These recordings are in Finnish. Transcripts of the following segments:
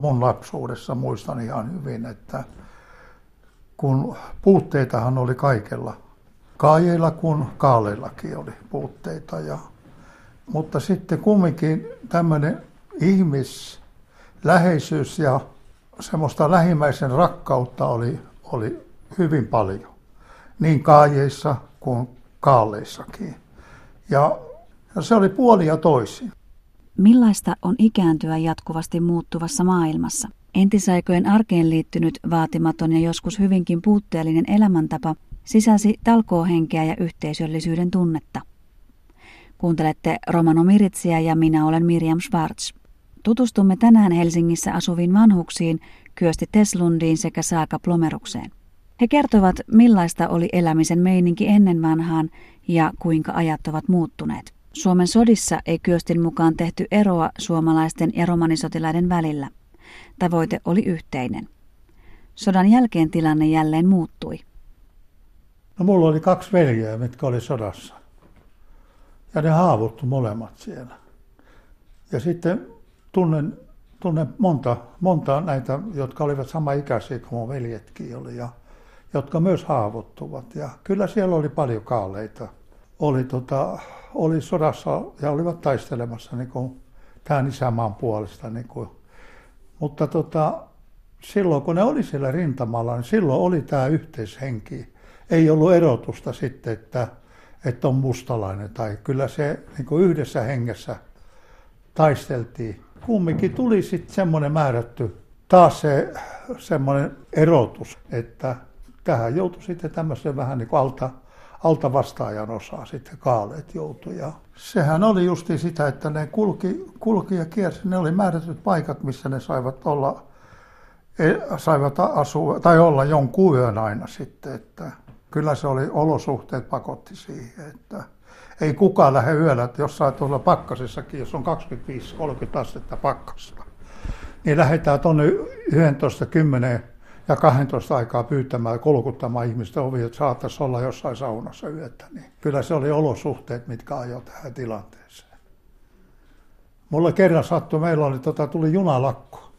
Mun lapsuudessa muistan ihan hyvin, että kun puutteitahan oli kaikella. Kaajeilla kuin kaaleillakin oli puutteita. Ja, mutta sitten kumminkin tämmöinen ihmisläheisyys ja semmoista lähimmäisen rakkautta oli, oli hyvin paljon. Niin kaajeissa kuin kaaleissakin. Ja, ja se oli puoli ja toisin. Millaista on ikääntyä jatkuvasti muuttuvassa maailmassa? Entisaikojen arkeen liittynyt vaatimaton ja joskus hyvinkin puutteellinen elämäntapa sisälsi talkoohenkeä ja yhteisöllisyyden tunnetta. Kuuntelette Romano Miritsiä ja minä olen Miriam Schwartz. Tutustumme tänään Helsingissä asuviin vanhuksiin, Kyösti Teslundiin sekä Saaka Plomerukseen. He kertovat, millaista oli elämisen meininki ennen vanhaan ja kuinka ajat ovat muuttuneet. Suomen sodissa ei Kyöstin mukaan tehty eroa suomalaisten ja romanisotilaiden välillä. Tavoite oli yhteinen. Sodan jälkeen tilanne jälleen muuttui. No, mulla oli kaksi veljeä, mitkä oli sodassa. Ja ne haavoittu molemmat siellä. Ja sitten tunnen, tunnen monta, monta näitä, jotka olivat sama ikäisiä kuin mun veljetkin oli. Ja jotka myös haavoittuvat. Ja kyllä siellä oli paljon kaaleita. Oli, tota, oli sodassa ja olivat taistelemassa niin kuin, tämän isämaan puolesta. Niin kuin. Mutta tota, silloin kun ne oli siellä rintamalla, niin silloin oli tämä yhteishenki. Ei ollut erotusta sitten, että, että on mustalainen tai kyllä se niin kuin yhdessä hengessä taisteltiin. Kumminkin tuli sitten semmoinen määrätty taas se semmoinen erotus, että tähän joutui sitten tämmöisen vähän niin kuin alta, alta vastaajan osaa sitten kaaleet joutui. Ja sehän oli justi sitä, että ne kulki, kulki ja kiersi. Ne oli määrätyt paikat, missä ne saivat olla, e, saivat asua, tai olla jonkun yön aina sitten. Että kyllä se oli olosuhteet pakotti siihen, että ei kukaan lähde yöllä, että jos saa tuolla pakkasessakin, jos on 25-30 astetta pakkasta, niin lähdetään tuonne 11-10 ja 12 aikaa pyytämään ja kolkuttamaan ihmisten ovia, että saattaisi olla jossain saunassa yötä. Niin kyllä se oli olosuhteet, mitkä ajoi tähän tilanteeseen. Mulle kerran sattui, meillä oli, tota, tuli junalakko.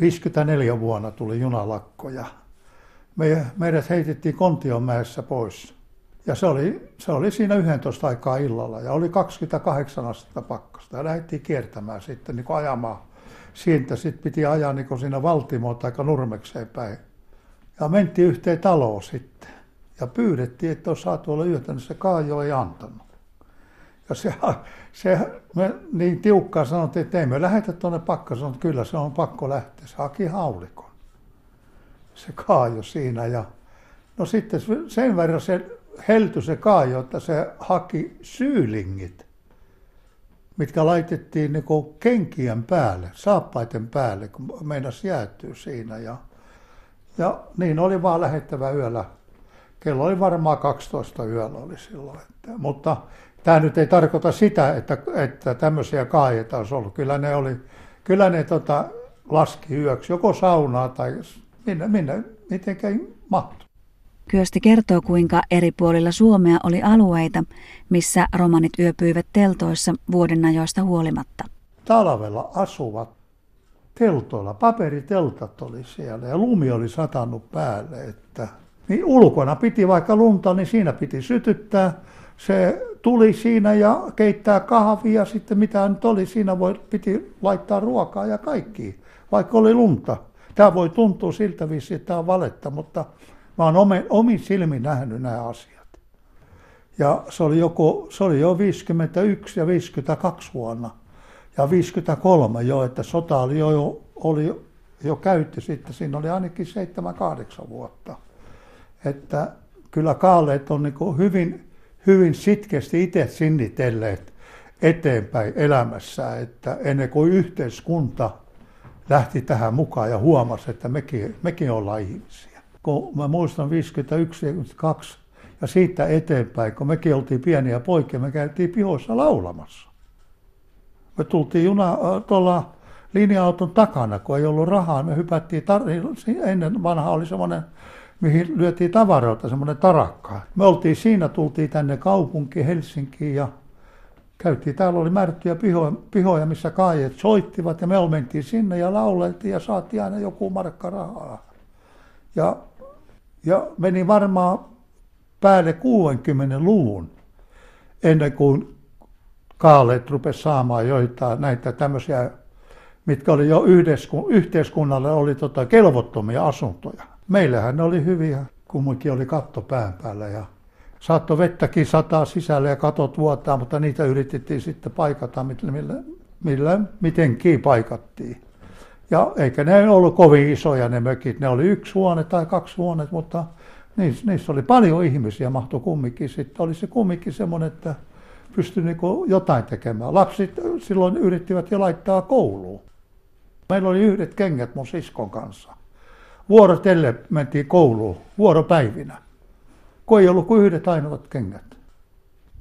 54 vuonna tuli junalakko ja me, meidät heitettiin Kontionmäessä pois. Ja se oli, se oli siinä 11 aikaa illalla ja oli 28 astetta pakkasta ja lähdettiin kiertämään sitten niin ajamaan siitä sitten piti ajaa niin siinä Valtimoon tai Nurmekseen päin. Ja mentiin yhteen taloon sitten. Ja pyydettiin, että olisi saatu olla yötä, niin se Kaajo ei antanut. Ja se, se me niin tiukkaan sanottiin, että ei me lähetä tuonne pakka. Sanoin, että kyllä se on pakko lähteä. Se haki haulikon. Se Kaajo siinä. Ja, no sitten sen verran se heltyi se Kaajo, että se haki syylingit mitkä laitettiin niin kenkien päälle, saappaiden päälle, kun meinas jäätyy siinä. Ja, ja niin oli vaan lähettävä yöllä. Kello oli varmaan 12 yöllä oli silloin. Että, mutta tämä nyt ei tarkoita sitä, että, että tämmöisiä kaajeita olisi ollut. Kyllä ne, oli, kyllä ne tota, laski yöksi joko saunaa tai minne, minne mitenkään mahtui. Kyösti kertoo, kuinka eri puolilla Suomea oli alueita, missä romanit yöpyivät teltoissa vuoden ajoista huolimatta. Talvella asuvat teltoilla, paperiteltat oli siellä ja lumi oli satanut päälle. Että, niin ulkona piti vaikka lunta, niin siinä piti sytyttää. Se tuli siinä ja keittää kahvia, sitten mitä nyt oli, siinä voi, piti laittaa ruokaa ja kaikki, vaikka oli lunta. Tämä voi tuntua siltä viisi, että tämä on valetta, mutta Mä oon omin, omin silmin nähnyt nämä asiat. Ja se oli, joko, se oli jo 51 ja 52 vuonna ja 53 jo, että sota oli jo, oli jo käyty sitten, siinä oli ainakin 7-8 vuotta. Että kyllä kaaleet on niin hyvin, hyvin sitkeästi itse sinnitelleet eteenpäin elämässä, että ennen kuin yhteiskunta lähti tähän mukaan ja huomasi, että mekin, mekin ollaan ihmisiä kun mä muistan 51 52 ja siitä eteenpäin, kun mekin oltiin pieniä poikia, me käytiin pihoissa laulamassa. Me tultiin juna tuolla linja-auton takana, kun ei ollut rahaa, me hypättiin, tar- ennen vanha oli semmoinen, mihin lyötiin tavaroita, semmoinen tarakka. Me oltiin siinä, tultiin tänne kaupunkiin, Helsinkiin ja käytiin, täällä oli määrättyjä pihoja, pihoja, missä kaajet soittivat ja me mentiin sinne ja lauleltiin ja saatiin aina joku markka rahaa. Ja, ja meni varmaan päälle 60 luvun ennen kuin kaaleet rupesi saamaan joitain näitä tämmöisiä, mitkä oli jo yhteiskunnalle oli tota kelvottomia asuntoja. Meillähän ne oli hyviä, kumminkin oli katto pään päällä ja saattoi vettäkin sataa sisälle ja katot vuotaa, mutta niitä yritettiin sitten paikata, millä, millä mitenkin paikattiin. Ja eikä ne ollut kovin isoja ne mökit, ne oli yksi huone tai kaksi huonetta, mutta niissä, niissä oli paljon ihmisiä, mahtui kumminkin. Sitten oli se kumminkin semmoinen, että pystyi niin jotain tekemään. Lapset silloin yrittivät jo laittaa kouluun. Meillä oli yhdet kengät mun siskon kanssa. Vuorotelle mentiin kouluun, vuoropäivinä. Kun ei ollut kuin yhdet ainoat kengät.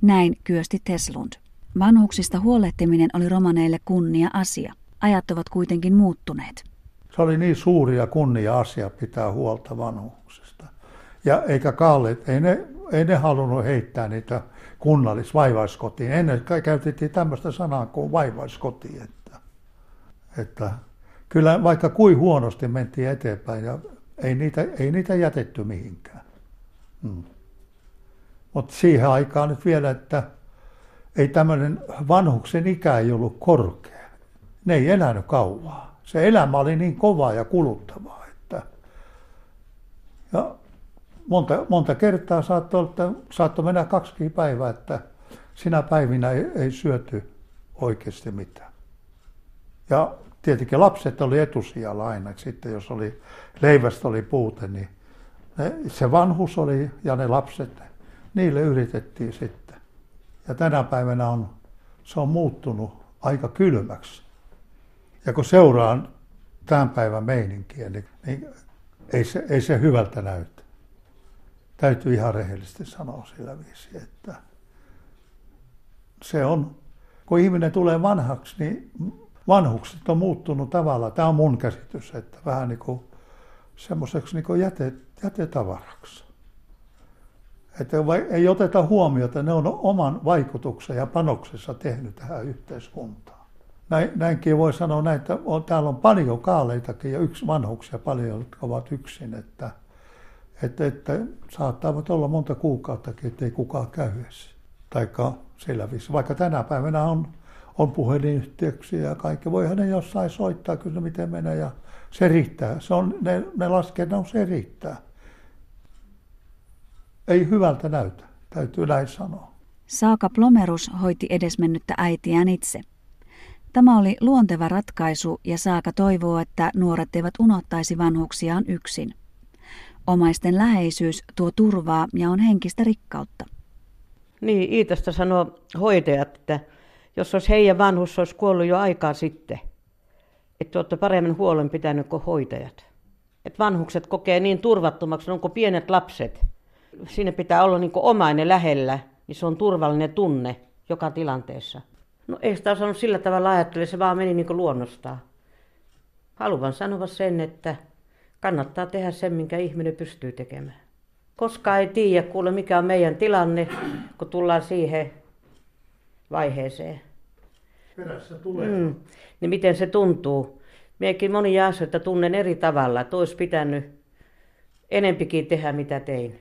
Näin kyösti Teslund. Vanhuksista huolehtiminen oli romaneille kunnia asia. Ajat ovat kuitenkin muuttuneet. Se oli niin suuri ja kunnia asia pitää huolta vanhuksista. Ja eikä Kallet, ei ne, ei ne halunnut heittää niitä kunnallisvaivaiskotiin. Ennen käytettiin tämmöistä sanaa kuin vaivaiskoti. Että, että kyllä vaikka kuin huonosti mentiin eteenpäin ja ei niitä, ei niitä jätetty mihinkään. Hmm. Mutta siihen aikaan nyt vielä, että ei tämmöinen vanhuksen ikä ei ollut korkea. Ne ei elänyt kauaa. Se elämä oli niin kovaa ja kuluttavaa, että ja monta, monta kertaa saattoi, että saattoi mennä kaksi päivää, että sinä päivinä ei, ei syöty oikeasti mitään. Ja tietenkin lapset oli etusijalla aina. Sitten jos oli leivästä oli puute, niin ne, se vanhus oli ja ne lapset, niille yritettiin sitten. Ja tänä päivänä on, se on muuttunut aika kylmäksi. Ja kun seuraan tämän päivän meininkiä, niin, niin ei, se, ei se hyvältä näytä. Täytyy ihan rehellisesti sanoa sillä viisi, että se on, kun ihminen tulee vanhaksi, niin vanhukset on muuttunut tavallaan, tämä on mun käsitys, että vähän niin kuin semmoiseksi niin jäte, jätetavaraksi. Että ei oteta huomiota, ne on oman vaikutuksen ja panoksessa tehnyt tähän yhteiskuntaan. Näin, näinkin voi sanoa näin, että on, täällä on paljon kaaleitakin ja yksi vanhuksia paljon, jotka ovat yksin, että, että, että saattavat olla monta kuukauttakin, ettei kukaan käy edes. Taikka sillä viisi. Vaikka tänä päivänä on, on puhelinyhteyksiä ja kaikki. Voi hänen jossain soittaa, kyllä miten menee ja se riittää. Se on, ne, ne laskennan se riittää. Ei hyvältä näytä, täytyy näin sanoa. Saaka Plomerus hoiti edesmennyttä äitiään itse. Tämä oli luonteva ratkaisu ja Saaka toivoo, että nuoret eivät unohtaisi vanhuksiaan yksin. Omaisten läheisyys tuo turvaa ja on henkistä rikkautta. Niin, Iitasta sanoo hoitajat, että jos olisi heidän vanhus, olisi kuollut jo aikaa sitten. Että olette paremmin huolen pitänyt kuin hoitajat. Että vanhukset kokee niin turvattomaksi, onko pienet lapset. Siinä pitää olla niin omainen lähellä, niin se on turvallinen tunne joka tilanteessa. No ei sitä osannut sillä tavalla ajattele, se vaan meni niin luonnostaan. Haluan sanoa sen, että kannattaa tehdä sen, minkä ihminen pystyy tekemään. Koska ei tiedä, kuule mikä on meidän tilanne, kun tullaan siihen vaiheeseen. Perässä tulee. Mm. Niin miten se tuntuu. Miekin moni asioita tunnen eri tavalla, että olisi pitänyt enempikin tehdä mitä tein.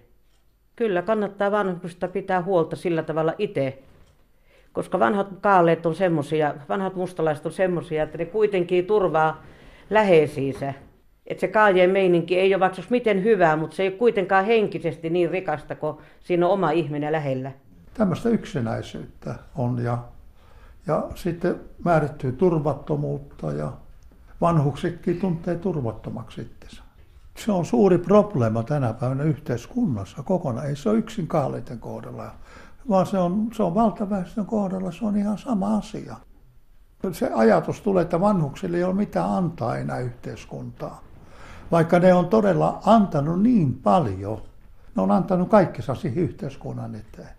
Kyllä kannattaa vanhusta pitää huolta sillä tavalla itse, koska vanhat kaaleet on semmoisia, vanhat mustalaiset on semmoisia, että ne kuitenkin turvaa läheisiinsä. Että se kaajeen meininki ei ole vaikka miten hyvää, mutta se ei ole kuitenkaan henkisesti niin rikasta, kun siinä on oma ihminen lähellä. Tämmöistä yksinäisyyttä on ja, ja sitten määrittyy turvattomuutta ja vanhuksitkin tuntee turvattomaksi itsensä. Se on suuri probleema tänä päivänä yhteiskunnassa kokonaan. Ei se ole yksin kaaleiden kohdalla, vaan se on, se on valtaväestön kohdalla, se on ihan sama asia. Se ajatus tulee, että vanhuksille ei ole mitään antaa enää yhteiskuntaa. Vaikka ne on todella antanut niin paljon, ne on antanut kaikkensa siihen yhteiskunnan eteen.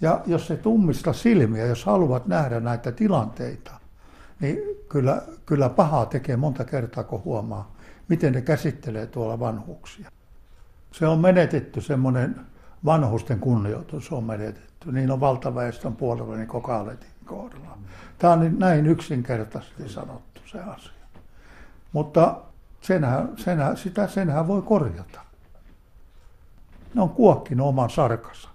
Ja jos se tummista silmiä, jos haluat nähdä näitä tilanteita, niin kyllä, kyllä pahaa tekee monta kertaa, kun huomaa, miten ne käsittelee tuolla vanhuksia. Se on menetetty semmoinen vanhusten kunnioitus, on menetetty. Niin on valtaväestön puolella, niin kuin kohdalla. Tämä on näin yksinkertaisesti sanottu se asia. Mutta senhän, senhän, sitä senhän voi korjata. Ne on kuokkinut oman sarkansa.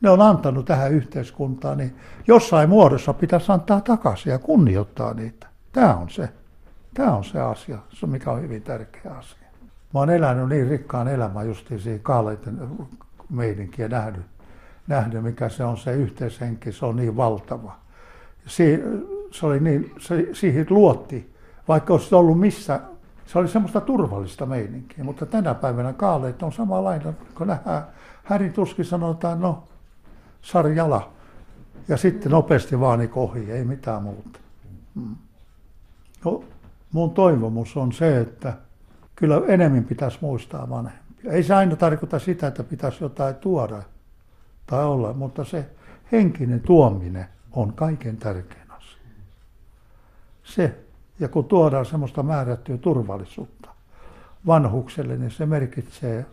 Ne on antanut tähän yhteiskuntaan, niin jossain muodossa pitäisi antaa takaisin ja kunnioittaa niitä. Tämä on se. Tämä on se asia, se mikä on hyvin tärkeä asia. Mä oon elänyt niin rikkaan elämän justiin siihen kaaleiden meidinkin ja nähnyt, nähnyt, mikä se on se yhteishenki, se on niin valtava. Si, se oli niin, se, siihen luotti, vaikka olisi ollut missä, se oli semmoista turvallista meininkiä, mutta tänä päivänä kaaleet on samanlainen, kun nähdään, Härin tuskin sanotaan, no, sarjala, ja sitten nopeasti vaan niin ei mitään muuta. Hmm. No, mun toivomus on se, että kyllä enemmän pitäisi muistaa vanhempia. Ei se aina tarkoita sitä, että pitäisi jotain tuoda tai olla, mutta se henkinen tuominen on kaiken tärkein asia. Se, ja kun tuodaan semmoista määrättyä turvallisuutta vanhukselle, niin se merkitsee,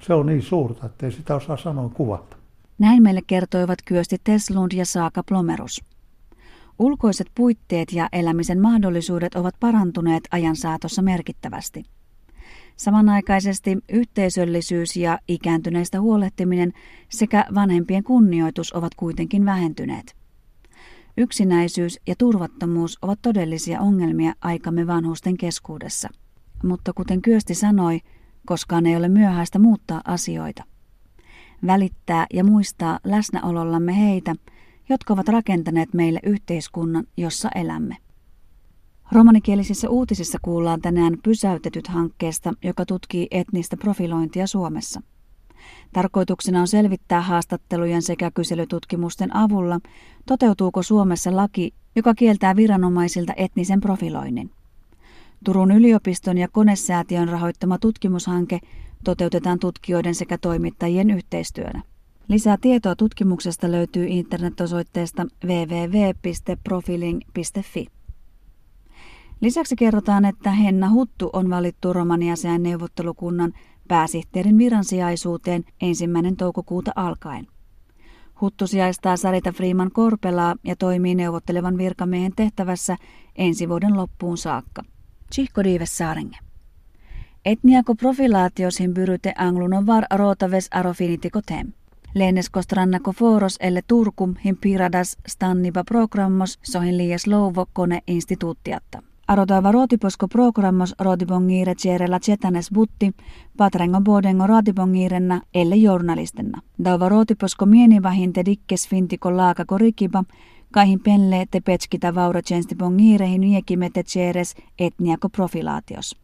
se on niin suurta, että ei sitä osaa sanoa kuvata. Näin meille kertoivat Kyösti Teslund ja Saaka Plomerus. Ulkoiset puitteet ja elämisen mahdollisuudet ovat parantuneet ajan saatossa merkittävästi. Samanaikaisesti yhteisöllisyys ja ikääntyneistä huolehtiminen sekä vanhempien kunnioitus ovat kuitenkin vähentyneet. Yksinäisyys ja turvattomuus ovat todellisia ongelmia aikamme vanhusten keskuudessa. Mutta kuten Kyösti sanoi, koskaan ei ole myöhäistä muuttaa asioita. Välittää ja muistaa läsnäolollamme heitä, jotka ovat rakentaneet meille yhteiskunnan, jossa elämme. Romanikielisissä uutisissa kuullaan tänään Pysäytetyt hankkeesta, joka tutkii etnistä profilointia Suomessa. Tarkoituksena on selvittää haastattelujen sekä kyselytutkimusten avulla, toteutuuko Suomessa laki, joka kieltää viranomaisilta etnisen profiloinnin. Turun yliopiston ja konesäätiön rahoittama tutkimushanke toteutetaan tutkijoiden sekä toimittajien yhteistyönä. Lisää tietoa tutkimuksesta löytyy internetosoitteesta www.profiling.fi. Lisäksi kerrotaan, että Henna Huttu on valittu Romaniasian neuvottelukunnan pääsihteerin viransijaisuuteen ensimmäinen toukokuuta alkaen. Huttu sijaistaa Sarita Freeman Korpelaa ja toimii neuvottelevan virkamiehen tehtävässä ensi vuoden loppuun saakka. Chihko Diives Saarenge. Etniako profilaatios himbyryte anglunovar rotaves arofinitiko tem. Lennesko strannako foros elle Turkum himpiradas stanniba programmos sohin liias louvo kone instituuttiatta. Arotava ruotiposko programmos ruotipongire tjerellä tjetanes butti, patrengo bodengo ruotipongirenna elle journalistenna. Dauva ruotiposko mienivahinte dikkes fintiko laakako rikipa, kaihin pelle te petskitä vaura tjenstipongiirehin iekimete tjeres etniako profilaatios.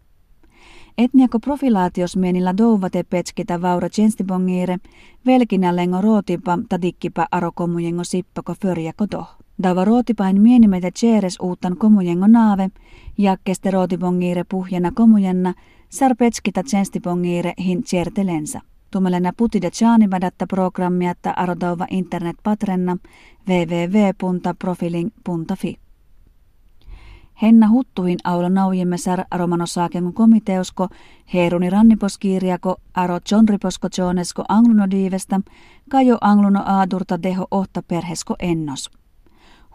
Etniako profilaatios mienillä douvate petskitä vaura tjenstibongiire, velkinä lengo rootipa tadikkipa arokomujengo sippako förjako toh. Dava rootipain mienimetä tjeres uuttan komujengo naave, ja keste rootibongiire puhjana komujenna, sar petskitä tjenstibongiire hin tjertelensä. Tumelena putide tjaanivadatta programmiatta arodauva internet patrenna www.profiling.fi. Henna huttuhin aulo naujimme sar romanosaakengon komiteosko, heruni ranniposkiiriako, aro jonriposko jonesko anglunodiivesta, kajo angluno aadurta deho ohta perhesko ennos.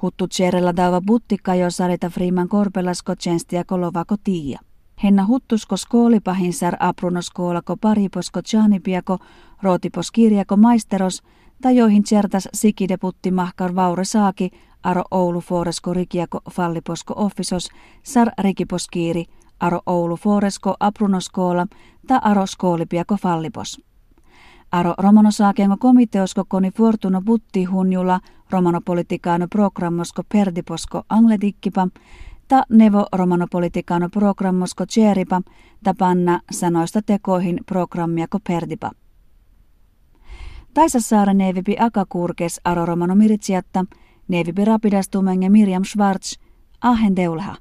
Huttu tjerellä dava kajo sarita friman korpelasko tjenstia kolovako tiia. Henna huttusko skoolipahin sar aprunoskoolako pariposko tjaanipiako, rootipos kirjako maisteros, tai joihin tjertas sikideputti mahkar vaure saaki, aro Oulu foresko rikiako falliposko offisos, sar rikiposkiiri, aro Oulu foresko aprunoskoola, ta aro skoolipiako fallipos. Aro romanosaakengo komiteosko koni fortuno butti hunjula, romanopolitikaano programmosko perdiposko angletikkipa, ta nevo romanopolitikaano programmosko tjeripa, ta panna sanoista tekoihin programmiako perdipa. Taisassaara neevipi akakurkes aro romano miritsiatta, Neevi Rapidas Tumenge Miriam Schwartz, Ahen Deulha.